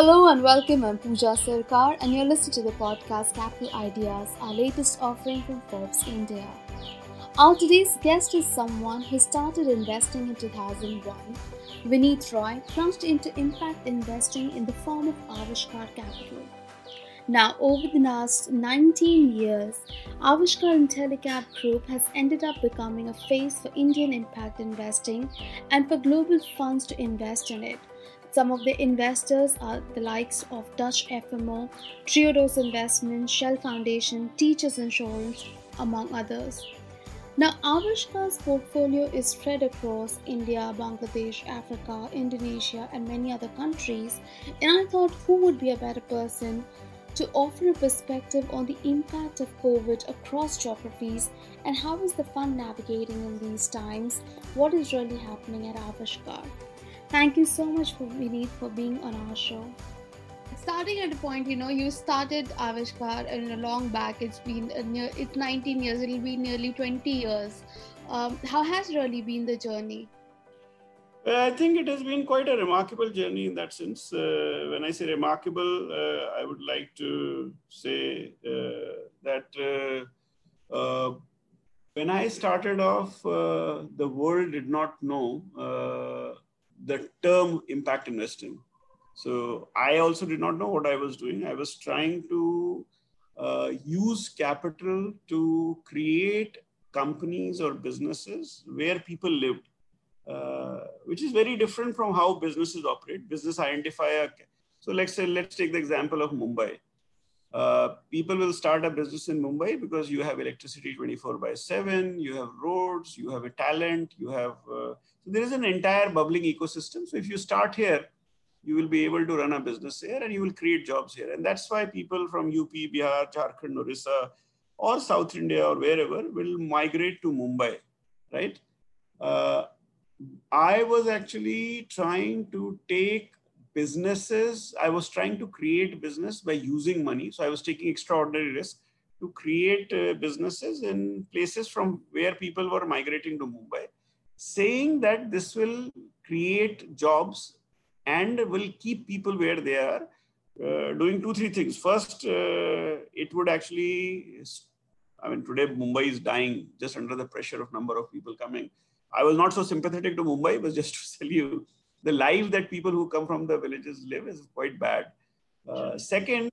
Hello and welcome. I'm Pooja Sarkar, and you're listening to the podcast Capital Ideas, our latest offering from Forbes India. Our today's guest is someone who started investing in 2001. Vineet Rai plunged into impact investing in the form of Aavishkaar Capital. Now, over the last 19 years, Aavishkaar Intellecap Group has ended up becoming a face for Indian impact investing and for global funds to invest in it. Some of the investors are the likes of Dutch FMO, Triodos Investment, Shell Foundation, Teachers Insurance, among others. Now, Aavishkaar's portfolio is spread across India, Bangladesh, Africa, Indonesia, and many other countries. And I thought, who would be a better person to offer a perspective on the impact of COVID across geographies and how is the fund navigating in these times? What is really happening at Aavishkaar? Thank you so much for Vineet for being on our show. Starting at a point, you know, you started Aavishkaar and a long back. It's been a near, it's 19 years. It'll be nearly 20 years. Um, how has really been the journey? I think it has been quite a remarkable journey in that sense. Uh, when I say remarkable, uh, I would like to say uh, that uh, uh, when I started off, uh, the world did not know the term impact investing. So I also did not know what I was doing. I was trying to uh, use capital to create companies or businesses where people lived, uh, which is very different from how businesses operate. Business identify a, so let's say, let's take the example of Mumbai. Uh, people will start a business in Mumbai because you have electricity 24 by 7, you have roads, you have a talent, you have. So there is an entire bubbling ecosystem. So if you start here, you will be able to run a business here and you will create jobs here. And that's why people from UP, Bihar, Jharkhand, Orissa, or South India or wherever will migrate to Mumbai, right? Uh, I was actually trying to take businesses, I was trying to create business by using money. So I was taking extraordinary risk to create uh, businesses in places from where people were migrating to Mumbai, saying that this will create jobs and will keep people where they are, uh, doing two, three things. First, uh, it would actually, I mean, today Mumbai is dying just under the pressure of number of people coming. I was not so sympathetic to Mumbai, but just to tell you the life that people who come from the villages live is quite bad. Uh, second,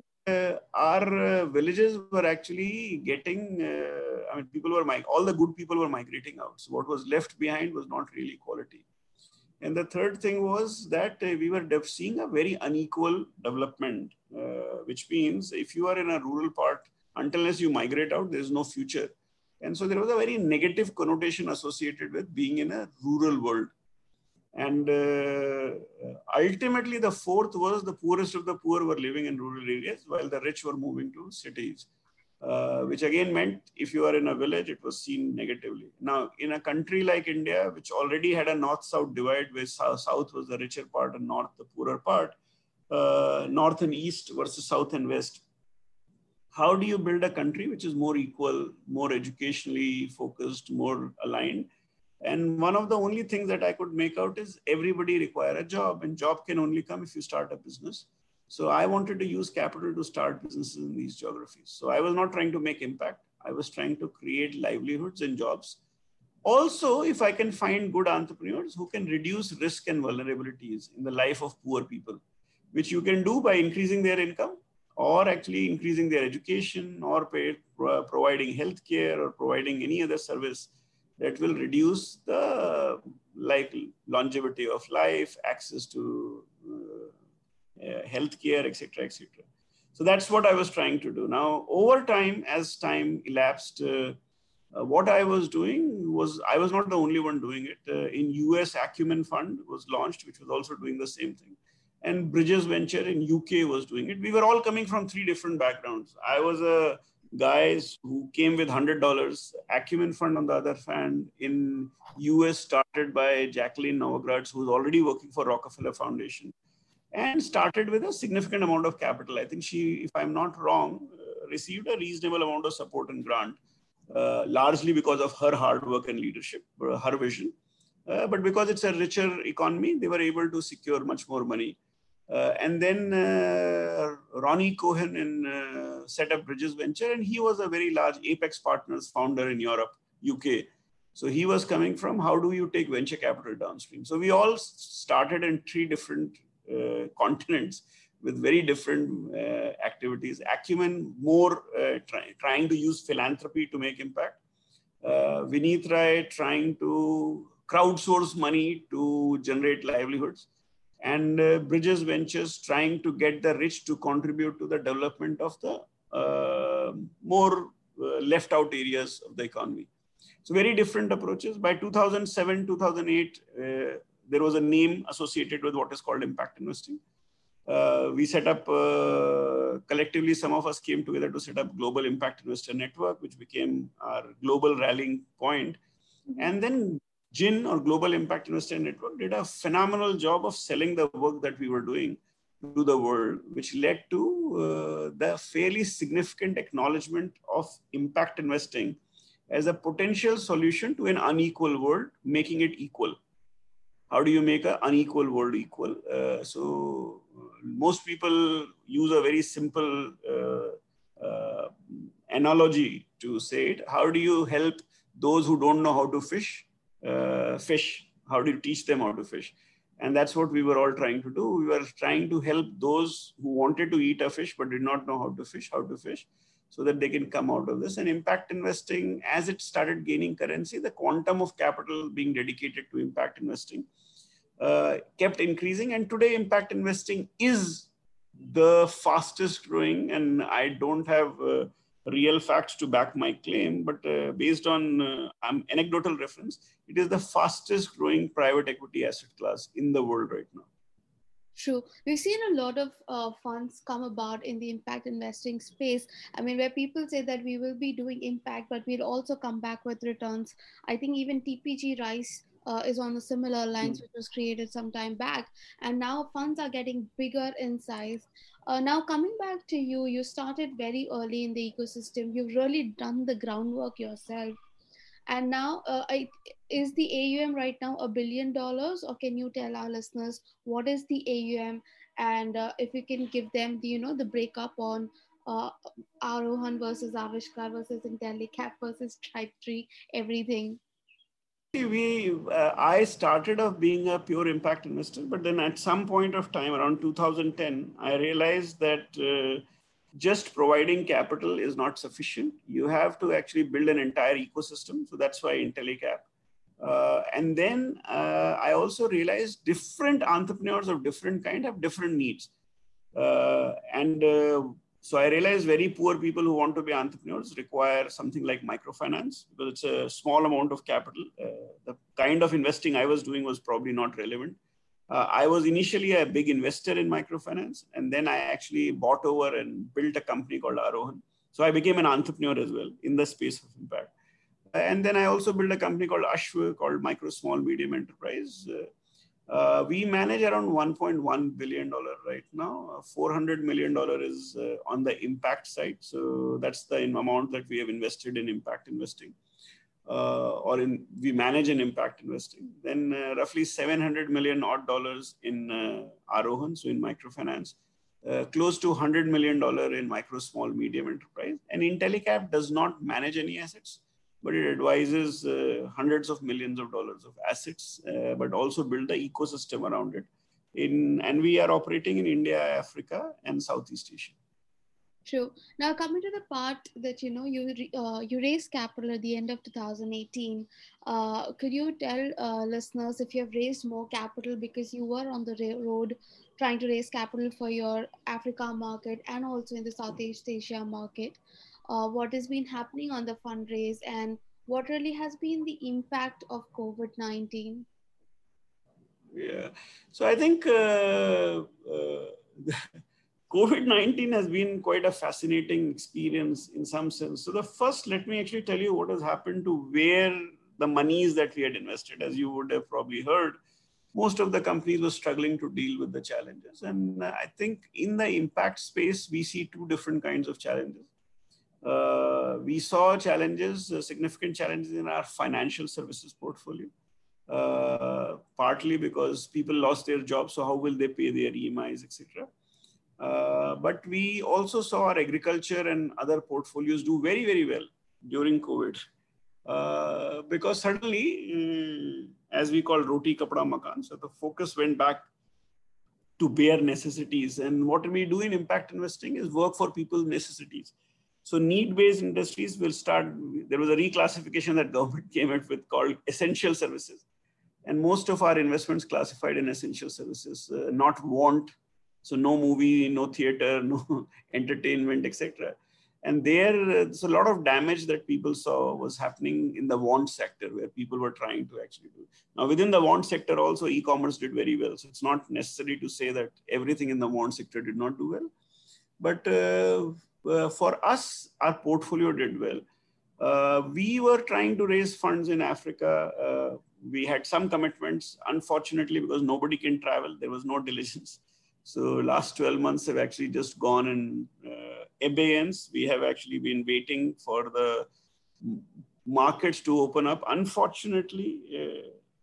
our uh, villages were actually getting, uh, I mean, people were, mig- all the good people were migrating out. So what was left behind was not really quality. And the third thing was that uh, we were seeing a very unequal development, uh, which means if you are in a rural part, unless you migrate out, there is no future. And so there was a very negative connotation associated with being in a rural world. And uh, ultimately, the fourth was the poorest of the poor were living in rural areas while the rich were moving to cities, uh, which again meant if you are in a village, it was seen negatively. Now, in a country like India, which already had a north south divide, where south, was the richer part and north the poorer part, uh, north and east versus south and west. How do you build a country which is more equal, more educationally focused, more aligned? And one of the only things that I could make out is everybody require a job and job can only come if you start a business. So I wanted to use capital to start businesses in these geographies. So I was not trying to make impact. I was trying to create livelihoods and jobs. Also, if I can find good entrepreneurs who can reduce risk and vulnerabilities in the life of poor people, which you can do by increasing their income or actually increasing their education or pay, uh, providing healthcare or providing any other service that will reduce the like longevity of life, access to uh, uh, healthcare, etc., etc. So that's what I was trying to do. Now, over time, as time elapsed, uh, uh, what I was doing was I was not the only one doing it. Uh, in US, Acumen Fund was launched, which was also doing the same thing, and Bridges Venture in UK was doing it. We were all coming from three different backgrounds. I was a guys who came with hundred dollars. Acumen Fund, on the other hand, in US started by Jacqueline Novogratz, who's already working for Rockefeller Foundation, and started with a significant amount of capital. I think she, if I'm not wrong, uh, received a reasonable amount of support and grant, uh, largely because of her hard work and leadership, uh, her vision. Uh, but because it's a richer economy, they were able to secure much more money. Uh, and then uh, Ronnie Cohen in, set up Bridges Venture, and he was a very large Apax Partners founder in Europe, UK. So he was coming from how do you take venture capital downstream? So we all started in three different uh, continents with very different uh, activities. Acumen more uh, try, trying to use philanthropy to make impact. Uh, Vineet Rai trying to crowdsource money to generate livelihoods and uh, Bridges Ventures trying to get the rich to contribute to the development of the more uh, left out areas of the economy. So very different approaches. By 2007, 2008, uh, there was a name associated with what is called impact investing. Uh, we set up uh, collectively, some of us came together to set up Global Impact Investor Network, which became our global rallying point. And then GIN or Global Impact Investor Network did a phenomenal job of selling the work that we were doing to the world, which led to uh, the fairly significant acknowledgement of impact investing as a potential solution to an unequal world, making it equal. How do you make an unequal world equal? Uh, so, most people use a very simple uh, uh analogy to say it. How do you help those who don't know how to fish uh, fish? How do you teach them how to fish? And that's what we were all trying to do. We were trying to help those who wanted to eat a fish but did not know how to fish, how to fish, so that they can come out of this. And impact investing, as it started gaining currency, the quantum of capital being dedicated to impact investing uh, kept increasing. And today, impact investing is the fastest growing, and I don't have uh, real facts to back my claim, but uh, based on uh, um, anecdotal reference, it is the fastest growing private equity asset class in the world right now. True. We've seen a lot of uh, funds come about in the impact investing space. I mean, where people say that we will be doing impact, but we'll also come back with returns. I think even TPG Rise uh, is on a similar lines, mm. which was created some time back. And now funds are getting bigger in size. Uh, now, coming back to you, you started very early in the ecosystem. You've really done the groundwork yourself. And now, uh, I, is the AUM right now a billion dollars, or can you tell our listeners what is the AUM, and uh, if you can give them the you know the breakup on uh, Arohan versus Aavishkaar versus Intellecap versus Tree, everything we uh, i started off being a pure impact investor but then at some point of time around 2010 i realized that uh, just providing capital is not sufficient. You have to actually build an entire ecosystem. So that's why Intellecap. Uh, and then uh, i also realized different entrepreneurs of different kind have different needs. Uh, and uh, so I realized very poor people who want to be entrepreneurs require something like microfinance because it's a small amount of capital. Uh, the kind of investing I was doing was probably not relevant. Uh, I was initially a big investor in microfinance, and then I actually bought over and built a company called Arohan. So I became an entrepreneur as well in the space of impact. And then I also built a company called Ashv, called Micro Small Medium Enterprise. Uh, uh, we manage around 1.1 billion dollar right now. Uh, 400 million dollar is uh, on the impact side, so that's the amount that we have invested in impact investing, uh, or in we manage in impact investing. Then uh, roughly 700 million odd dollars in uh, Arohan, so in microfinance. close to 100 million dollar in micro, small, medium enterprise, and Intellecap does not manage any assets but it advises uh, hundreds of millions of dollars of assets, uh, but also build the ecosystem around it. In, and we are operating in India, Africa, and Southeast Asia. True. Now coming to the part that you know you uh, you raised capital at the end of 2018. Uh, could you tell uh, listeners if you have raised more capital because you were on the road trying to raise capital for your Africa market and also in the Southeast Asia market? Uh, what has been happening on the fundraise and what really has been the impact of COVID 19? Yeah, so I think uh, uh, COVID 19 has been quite a fascinating experience in some sense. So, the first, let me actually tell you what has happened to where the monies that we had invested. As you would have probably heard, most of the companies were struggling to deal with the challenges. And I think in the impact space, we see two different kinds of challenges uh, we saw challenges, uh, significant challenges in our financial services portfolio. uh, partly because people lost their jobs. So how will they pay their EMIs, etc. Uh, but we also saw our agriculture and other portfolios do very, very well during COVID. Uh, because suddenly, um, as we call roti kapda makan, so the focus went back to bare necessities. And what we do in impact investing is work for people's necessities. So need-based industries will start. There was a reclassification that government came up with called essential services, and most of our investments classified in essential services, uh, not want. So no movie, no theater, no entertainment, etc and there there's a lot of damage that people saw was happening in the want sector where people were trying to actually do now within the want sector also e-commerce did very well so it's not necessary to say that everything in the want sector did not do well but uh, uh, for us our portfolio did well uh, we were trying to raise funds in africa uh, we had some commitments unfortunately because nobody can travel there was no diligence so last 12 months have actually just gone in uh, abeyance. We have actually been waiting for the markets to open up. Unfortunately,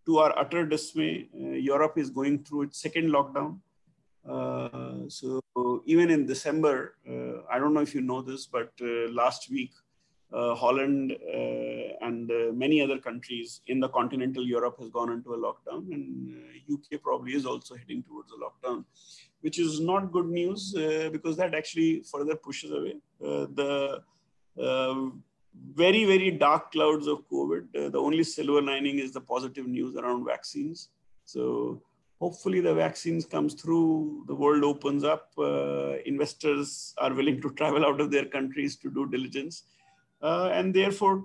to our utter dismay, Europe is going through its second lockdown. Uh, so even in December, uh, I don't know if you know this, but uh, last week, uh, Holland and many other countries in the continental Europe has gone into a lockdown, and UK probably is also heading towards a lockdown which is not good news uh, because that actually further pushes away uh, the uh, very, very dark clouds of COVID. Uh, the only silver lining is the positive news around vaccines. So hopefully the vaccines comes through, the world opens up, uh, investors are willing to travel out of their countries to do diligence. Uh, and therefore,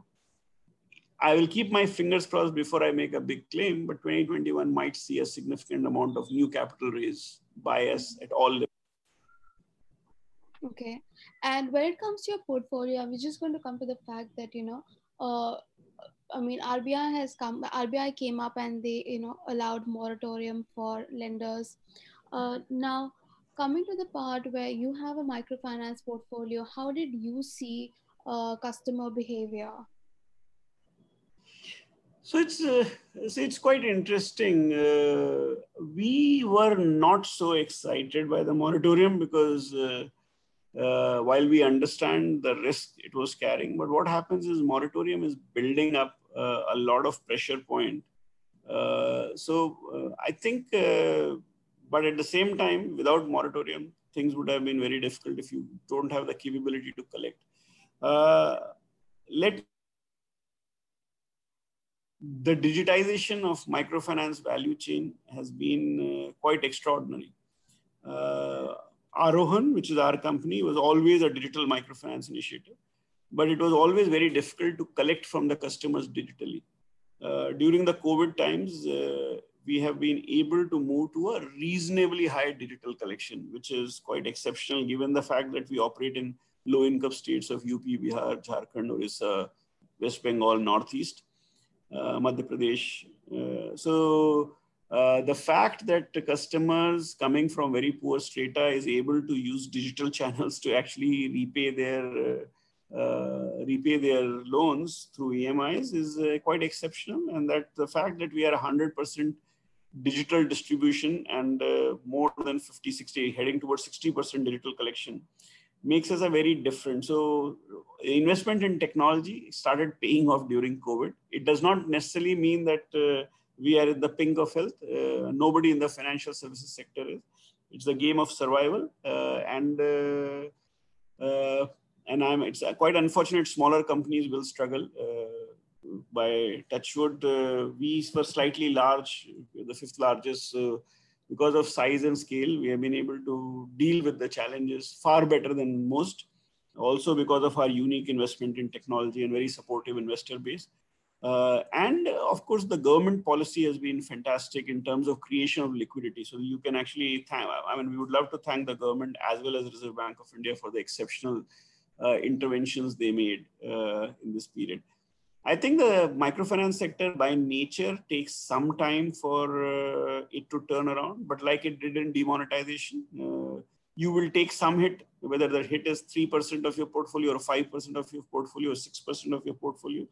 I will keep my fingers crossed before I make a big claim, but 2021 might see a significant amount of new capital raise bias at all levels. Okay. And when it comes to your portfolio, we're just going to come to the fact that, you know, uh, I mean, RBI has come, RBI came up and they, you know, allowed moratorium for lenders. Uh, now, coming to the part where you have a microfinance portfolio, how did you see uh, customer behavior? So it's uh, it's quite interesting. Uh, we were not so excited by the moratorium because uh, uh, while we understand the risk it was carrying, but what happens is moratorium is building up a lot of pressure point. Uh, so I think, but at the same time, without moratorium, things would have been very difficult if you don't have the capability to collect. let the digitization of microfinance value chain has been uh, quite extraordinary. Uh, Arohan, which is our company, was always a digital microfinance initiative, but it was always very difficult to collect from the customers digitally. Uh, during the COVID times, uh, we have been able to move to a reasonably high digital collection, which is quite exceptional given the fact that we operate in low income states of UP, Bihar, Jharkhand, Orissa, West Bengal, Northeast uh, Madhya Pradesh. Uh, so uh, the fact that the customers coming from very poor strata is able to use digital channels to actually repay their uh, repay their loans through EMIs is uh, quite exceptional. And that the fact that we are 100% digital distribution and uh, more than 50, 60, heading towards 60% digital collection makes us a very different. So investment in technology started paying off during COVID. It does not necessarily mean that uh, we are in the pink of health. Uh, nobody in the financial services sector is. It's a game of survival, uh, and uh, uh, and I'm. It's quite unfortunate. Smaller companies will struggle. Uh, by touchwood, we were slightly large, the fifth largest because of size and scale, we have been able to deal with the challenges far better than most. Also, because of our unique investment in technology and very supportive investor base. Uh, and of course, the government policy has been fantastic in terms of creation of liquidity. So you can actually thank, I mean, we would love to thank the government as well as Reserve Bank of India for the exceptional uh, interventions they made uh, in this period. I think the microfinance sector by nature takes some time for uh, it to turn around, but like it did in demonetization, uh, you will take some hit, whether the hit is 3% of your portfolio or 5% of your portfolio or 6% of your portfolio.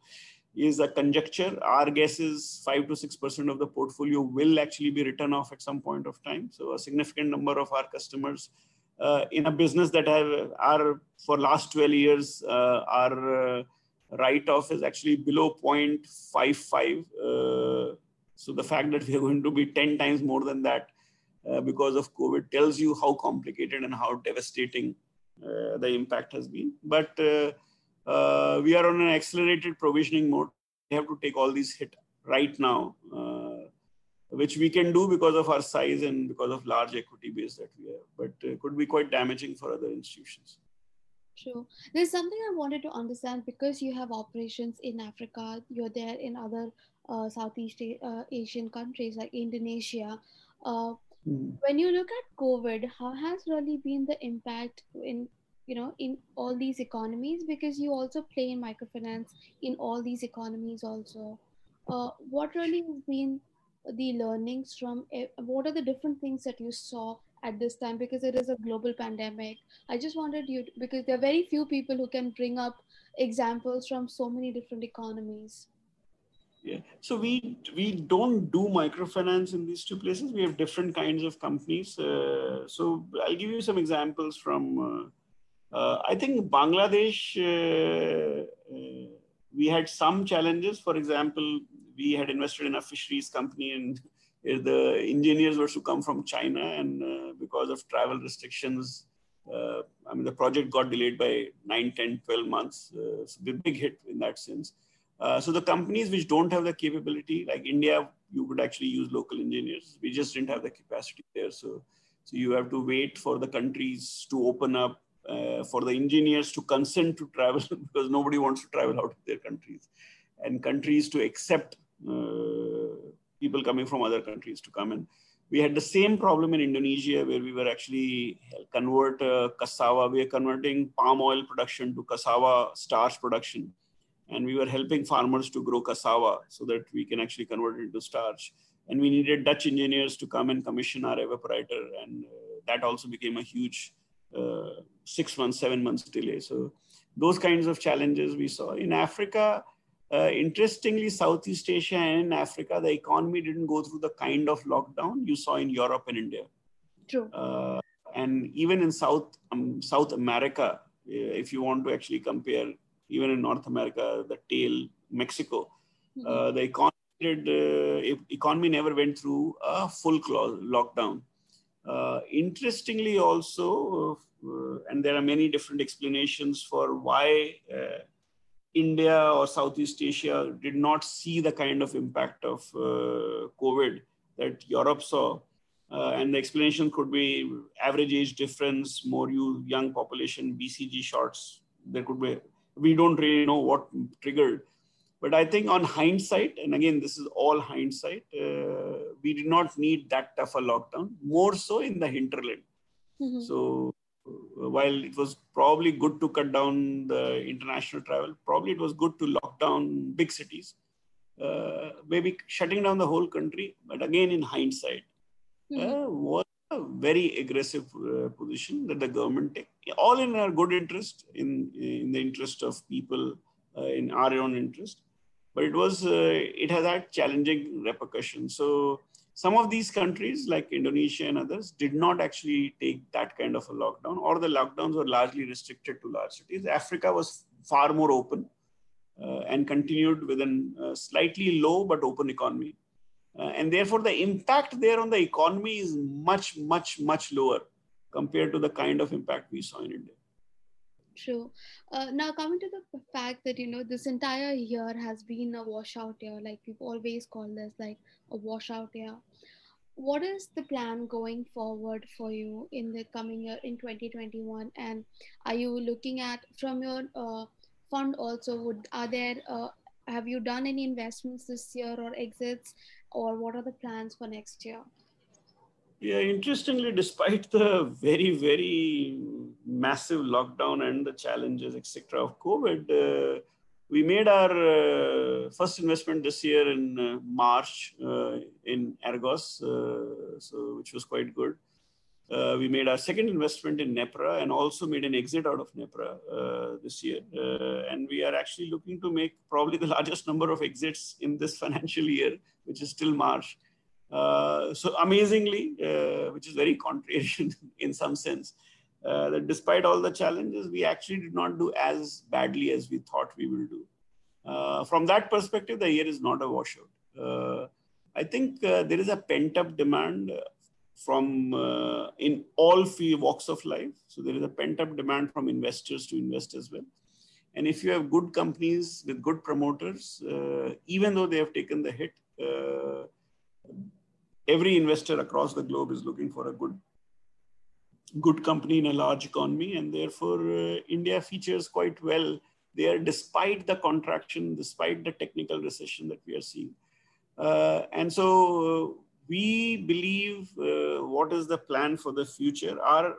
is a conjecture. Our guess is five to six percent of the portfolio will actually be written off at some point of time. So a significant number of our customers uh, in a business that have are for last 12 years uh, our uh, write-off is actually below 0.55. Uh, so the fact that we are going to be 10 times more than that uh, because of COVID tells you how complicated and how devastating uh, the impact has been. But uh, we are on an accelerated provisioning mode. We have to take all these hit right now, uh, which we can do because of our size and because of large equity base that we have, but uh, could be quite damaging for other institutions. Sure. There's something I wanted to understand because you have operations in Africa, you're there in other uh, Southeast uh, Asian countries like Indonesia. Uh, mm. When you look at COVID, how has really been the impact in you know in all these economies because you also play in microfinance in all these economies also uh, what really has been the learnings from what are the different things that you saw at this time? Because it is a global pandemic. I just wanted you to, because there are very few people who can bring up examples from so many different economies. Yeah. So we we don't do microfinance in these two places. We have different kinds of companies. Uh, so i'll give you some examples from uh, uh, I think Bangladesh, uh, uh, we had some challenges. For example, we had invested in a fisheries company and the engineers were to come from China and uh, because of travel restrictions, uh, I mean, the project got delayed by 9, 10, 12 months. Uh, so the big hit in that sense. so the companies which don't have the capability, like India, you could actually use local engineers. We just didn't have the capacity there. So, so you have to wait for the countries to open up uh, for the engineers to consent to travel because nobody wants to travel out of their countries and countries to accept uh, people coming from other countries to come in. We had the same problem in Indonesia where we were actually convert uh, cassava. We are converting palm oil production to cassava starch production. And we were helping farmers to grow cassava so that we can actually convert it into starch. And we needed Dutch engineers to come and commission our evaporator. And uh, that also became a huge uh, six months, seven months delay. So those kinds of challenges we saw in Africa. Uh, interestingly, Southeast Asia and Africa, the economy didn't go through the kind of lockdown you saw in Europe and India. True. Uh, and even in South um, South America, if you want to actually compare, even in North America, the tail Mexico, mm-hmm. uh, the economy did, uh, economy never went through a full lockdown. Uh, interestingly, also, uh, and there are many different explanations for why uh, India or Southeast Asia did not see the kind of impact of uh, COVID that Europe saw. Uh, and the explanation could be average age difference, more young population, BCG shots. There could be, we don't really know what triggered but I think on hindsight, and again, this is all hindsight, uh, we did not need that tough a lockdown, more so in the hinterland. Mm-hmm. So while it was probably good to cut down the international travel, probably it was good to lock down big cities. Uh, maybe shutting down the whole country, but again, in hindsight, mm-hmm. uh, was a very aggressive uh, position that the government take, all in our good interest, in in the interest of people, uh, in our own interest but it was uh, it has had challenging repercussions. So some of these countries like Indonesia and others did not actually take that kind of a lockdown, or the lockdowns were largely restricted to large cities. Africa was far more open uh, and continued with a slightly low but open economy. Uh, and therefore, the impact there on the economy is much, much, much lower compared to the kind of impact we saw in India. True. Uh, now, coming to the fact that, you know, this entire year has been a washout year, like we've always called this like a washout year. What is the plan going forward for you in the coming year in 2021? And are you looking at from your uh, fund also? Would are there uh, have you done any investments this year or exits, or what are the plans for next year? Yeah, interestingly, despite the very, very massive lockdown and the challenges, etc., of COVID, uh, we made our uh, first investment this year in uh, March uh, in Argos, uh, so which was quite good. Uh, we made our second investment in Nepra and also made an exit out of Nepra this year. And we are actually looking to make probably the largest number of exits in this financial year, which is still March. Uh, so amazingly, uh, which is very contrary in some sense, uh, that despite all the challenges, we actually did not do as badly as we thought we will do. from that perspective, the year is not a washout. I think there is a pent up demand from uh, in all field walks of life. So there is a pent up demand from investors to invest as well. And if you have good companies with good promoters, uh, even though they have taken the hit, uh, every investor across the globe is looking for a good good company in a large economy and therefore uh, india features quite well there despite the contraction despite the technical recession that we are seeing uh, and so we believe uh, what is the plan for the future. Our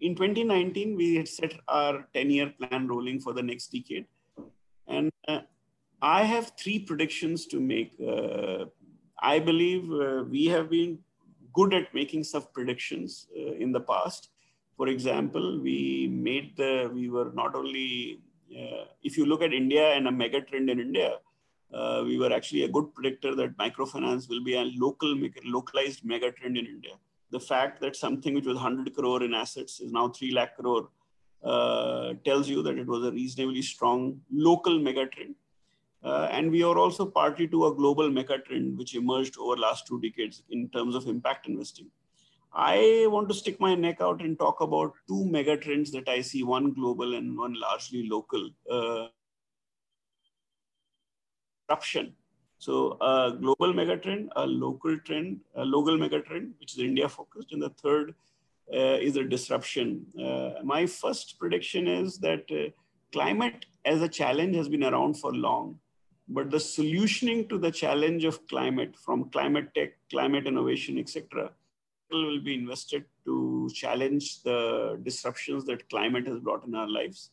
in 2019 we had set our 10-year plan rolling for the next decade, and uh, I have three predictions to make. I believe uh, we have been good at making such predictions uh, in the past. For example, we made the we were not only uh, if you look at India and a mega trend in India uh, we were actually a good predictor that microfinance will be a local, localized mega trend in India. The fact that something which was 100 crore in assets is now 3 lakh crore uh, tells you that it was a reasonably strong local mega trend. Uh, and we are also party to a global mega trend which emerged over last two decades in terms of impact investing. I want to stick my neck out and talk about two mega trends that I see, one global and one largely local. Uh, disruption. So a global megatrend, a local trend, a local megatrend, which is India focused, and the third uh, is a disruption. Uh, my first prediction is that uh, climate as a challenge has been around for long, but the solutioning to the challenge of climate, from climate tech, climate innovation, etc., will be invested to challenge the disruptions that climate has brought in our lives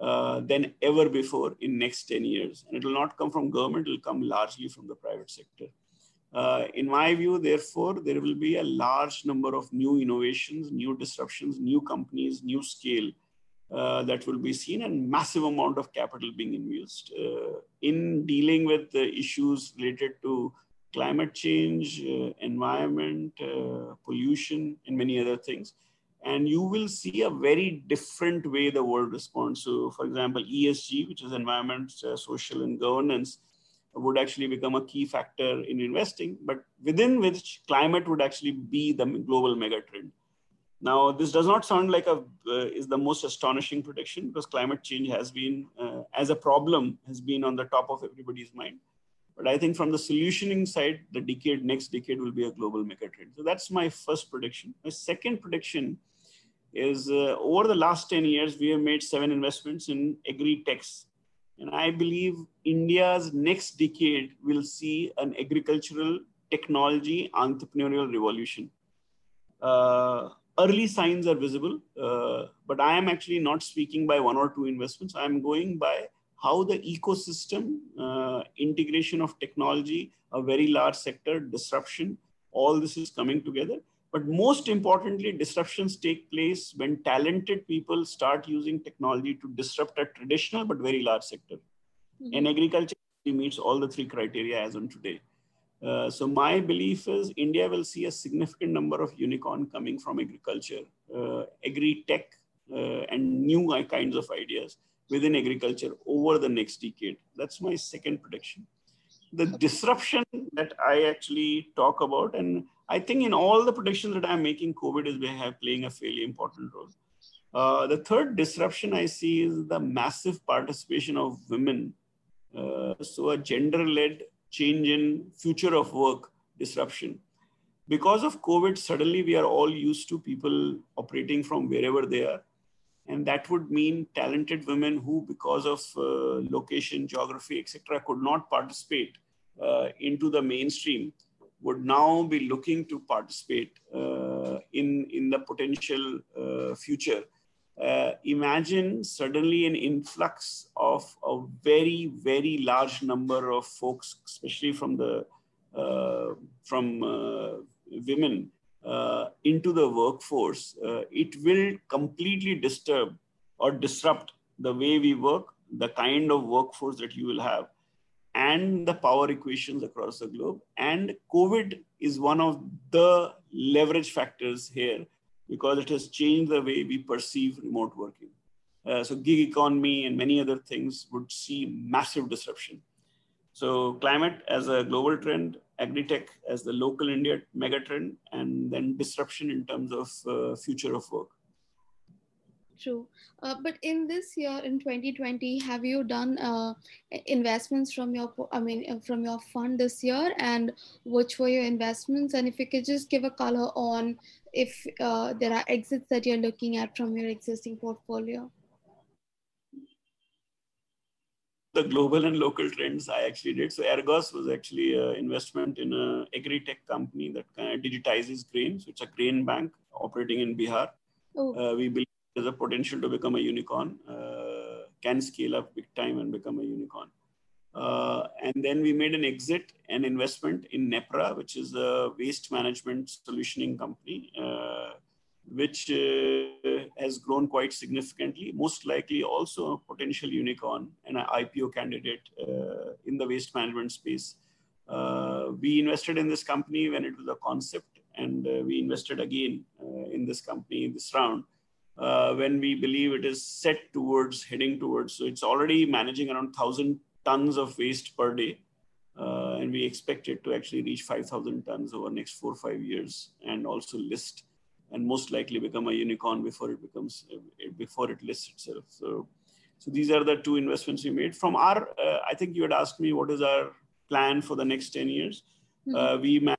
uh, than ever before in next 10 years. And it will not come from government, it will come largely from the private sector. Uh, in my view, therefore, there will be a large number of new innovations, new disruptions, new companies, new scale uh, that will be seen and massive amount of capital being invested uh, in dealing with the issues related to climate change, uh, environment, uh, pollution, and many other things and you will see a very different way the world responds. So, for example, ESG, which is environment, uh, social, and governance, would actually become a key factor in investing, but within which climate would actually be the global megatrend. Now, this does not sound like a uh, is the most astonishing prediction because climate change has been uh, as a problem has been on the top of everybody's mind. But I think from the solutioning side, the decade next decade will be a global megatrend. So that's my first prediction. My second prediction is uh, over the last 10 years, we have made seven investments in agri-techs. And I believe India's next decade will see an agricultural technology entrepreneurial revolution. Uh, early signs are visible, uh, but I am actually not speaking by one or two investments. I'm going by how the ecosystem, uh, integration of technology, a very large sector, disruption, all this is coming together but most importantly, disruptions take place when talented people start using technology to disrupt a traditional but very large sector. Mm-hmm. And agriculture meets all the three criteria as on today. Uh, so my belief is India will see a significant number of unicorn coming from agriculture, uh, agri-tech, uh, and new kinds of ideas within agriculture over the next decade. That's my second prediction. The disruption that I actually talk about, and I think in all the predictions that I'm making, COVID is playing a fairly important role. Uh, the third disruption I see is the massive participation of women. Uh, so a gender-led change in future of work disruption. Because of COVID, suddenly we are all used to people operating from wherever they are. And that would mean talented women who, because of uh, location, geography, etc., could not participate uh, into the mainstream would now be looking to participate uh, in, in the potential uh, future. Uh, imagine suddenly an influx of a very, very large number of folks, especially from the uh, from uh, women, uh, into the workforce, uh, it will completely disturb or disrupt the way we work, the kind of workforce that you will have, and the power equations across the globe. And COVID is one of the leverage factors here because it has changed the way we perceive remote working. Uh, so gig economy and many other things would see massive disruption. So climate as a global trend, agri-tech as the local India megatrend, and then disruption in terms of uh, future of work. True. Uh, but in this year, in 2020, have you done uh, investments from your, I mean, uh, from your fund this year, and which were your investments? And if you could just give a color on if uh, there are exits that you're looking at from your existing portfolio. The global and local trends I actually did. So Argos was actually an investment in a agri-tech company that kind of digitizes grain. So it's a grain bank operating in Bihar. Oh. Uh, we believe there's a potential to become a unicorn, uh, can scale up big time and become a unicorn. Uh, and then we made an exit and investment in Nepra, which is a waste management solutioning company, uh, which uh, has grown quite significantly, most likely also a potential unicorn and an IPO candidate uh, in the waste management space. Uh, we invested in this company when it was a concept, and uh, we invested again in this company in this round. when we believe it is set towards heading towards, so it's already managing around 1,000 tons of waste per day. Uh, and we expect it to actually reach 5,000 tons over the next four or five years and also list and most likely become a unicorn before it becomes before it lists itself. So, so these are the two investments we made. From our, uh, I think you had asked me what is our plan for the next 10 years. Mm-hmm. Uh, we manage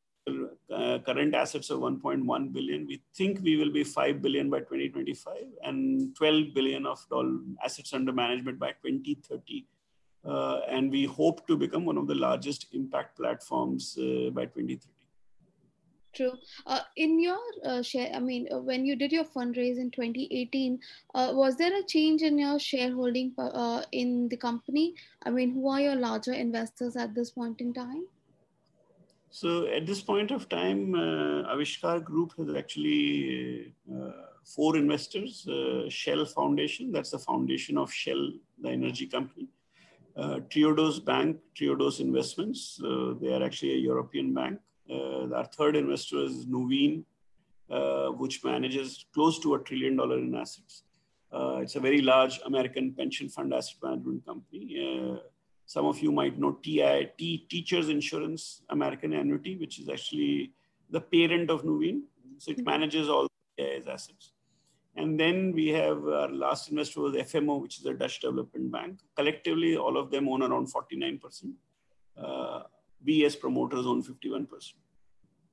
uh, current assets of 1.1 billion. We think we will be 5 billion by 2025 and 12 billion of dollar assets under management by 2030 uh, and we hope to become one of the largest impact platforms uh, by 2030. True. Uh, in your uh, share, I mean, uh, when you did your fundraise in 2018, uh, was there a change in your shareholding in the company? I mean, who are your larger investors at this point in time? So at this point of time, Aavishkaar Group has actually four investors. Shell Foundation, that's the foundation of Shell, the energy company uh, Triodos Bank, Triodos Investments. Uh, they are actually a European bank. Uh, our third investor is Nuveen, uh, which manages close to a trillion dollar in assets. Uh, it's a very large American pension fund asset management company. Some of you might know TI, T, Teachers Insurance American Annuity, which is actually the parent of Nuveen. So it mm-hmm. manages all TI's assets. And then we have our last investor was FMO, which is a Dutch development bank. Collectively, all of them own around 49%. Uh, we as promoters own 51%.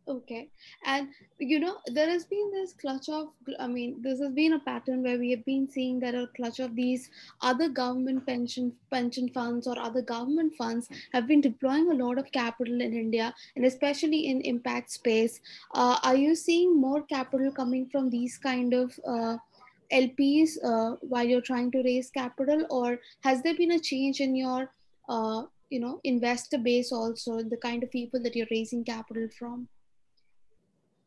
Okay. And, you know, there has been this clutch of, I mean, this has been a pattern where we have been seeing that a clutch of these other government pension pension funds or other government funds have been deploying a lot of capital in India and especially in impact space. Uh, are you seeing more capital coming from these kind of uh, LPs uh, while you're trying to raise capital or has there been a change in your, uh, you know, investor base also, the kind of people that you're raising capital from?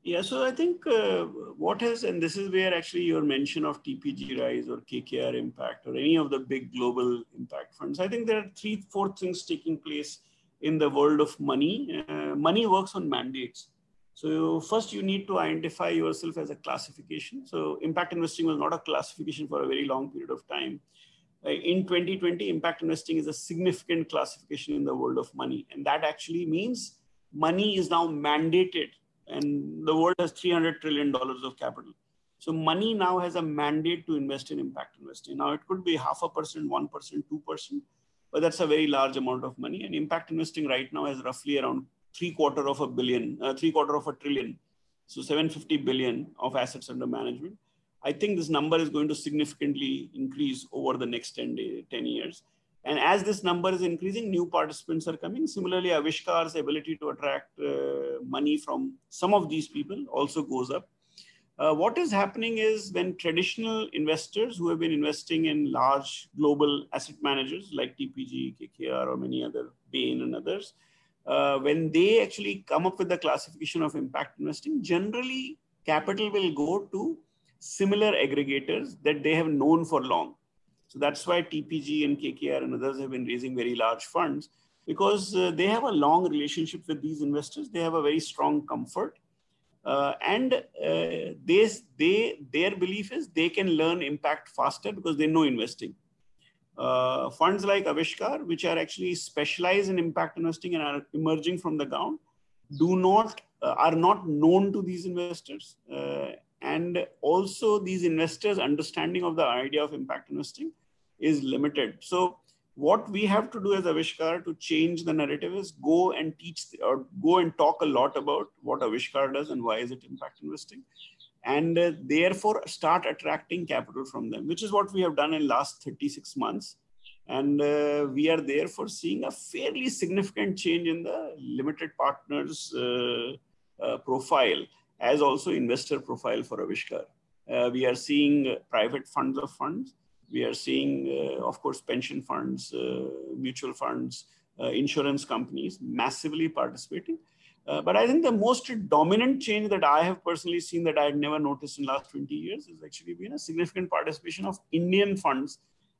Yeah, so I think uh, what has, and this is where actually your mention of TPG Rise or KKR Impact or any of the big global impact funds, I think there are three, four things taking place in the world of money. Uh, money works on mandates. So first you need to identify yourself as a classification. So impact investing was not a classification for a very long period of time. Uh, in 2020, impact investing is a significant classification in the world of money. And that actually means money is now mandated and the world has 300 trillion dollars of capital. So money now has a mandate to invest in impact investing. Now it could be half a percent 1% 2% but that's a very large amount of money. And impact investing right now is roughly around three quarter of a billion uh, three quarter of a trillion. So 750 billion of assets under management. I think this number is going to significantly increase over the next 10, day, 10 years and as this number is increasing, new participants are coming. Similarly, Aavishkaar's ability to attract uh, money from some of these people also goes up. Uh, what is happening is when traditional investors who have been investing in large global asset managers like TPG, KKR, or many other Bain and others, uh, when they actually come up with the classification of impact investing, generally capital will go to similar aggregators that they have known for long. So that's why TPG and KKR and others have been raising very large funds because uh, they have a long relationship with these investors. They have a very strong comfort. Uh, and uh, they, they, their belief is they can learn impact faster because they know investing. Uh, funds like Aavishkaar, which are actually specialized in impact investing and are emerging from the ground, do not uh, are not known to these investors. And also these investors' understanding of the idea of impact investing is limited. So what we have to do as Aavishkaar to change the narrative is go and teach or go and talk a lot about what Aavishkaar does and why is it impact investing and uh, therefore start attracting capital from them, which is what we have done in last 36 months. And uh, we are therefore seeing a fairly significant change in the limited partners uh, uh profile as also investor profile for Aavishkaar. Uh, we are seeing private funds of funds. We are seeing, uh, of course, pension funds, mutual funds, insurance companies massively participating uh, but I think the most dominant change that I have personally seen that I had never noticed in the last 20 years is actually been a significant participation of Indian funds,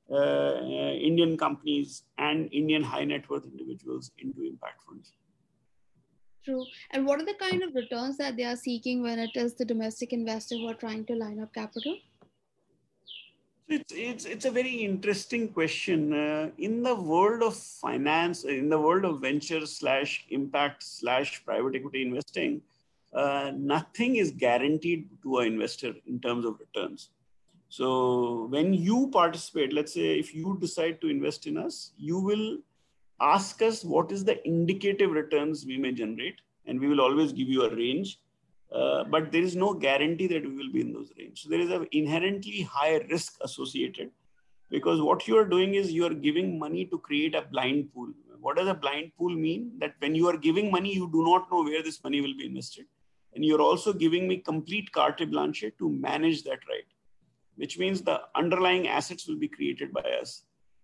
uh, uh, Indian companies, and Indian high net worth individuals into impact funds. True. And what are the kind of returns that they are seeking when it is the domestic investor who are trying to line up capital? It's, it's, it's a very interesting question. Uh, in the world of finance, in the world of venture slash impact slash private equity investing, uh, nothing is guaranteed to an investor in terms of returns. So when you participate, let's say if you decide to invest in us, you will ask us what is the indicative returns we may generate, and we will always give you a range uh, but there is no guarantee that we will be in those range. So there is an inherently high risk associated because what you are doing is you are giving money to create a blind pool. What does a blind pool mean? That when you are giving money, you do not know where this money will be invested. And you're also giving me complete carte blanche to manage that right, which means the underlying assets will be created by us.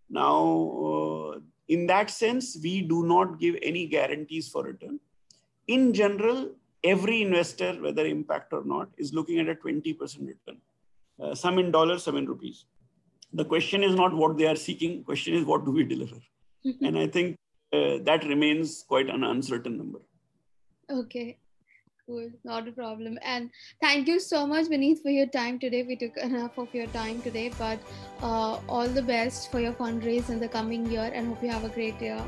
Now, uh, in that sense, we do not give any guarantees for return. In general, every investor, whether impact or not, is looking at a 20% return. Uh, some in dollars, some in rupees. The question is not what they are seeking. Question is what do we deliver? Mm-hmm. And I think uh, that remains quite an uncertain number. Okay, cool, not a problem. And thank you so much, Vineet, for your time today. We took enough of your time today, but uh, all the best for your fundraise in the coming year, and hope you have a great year.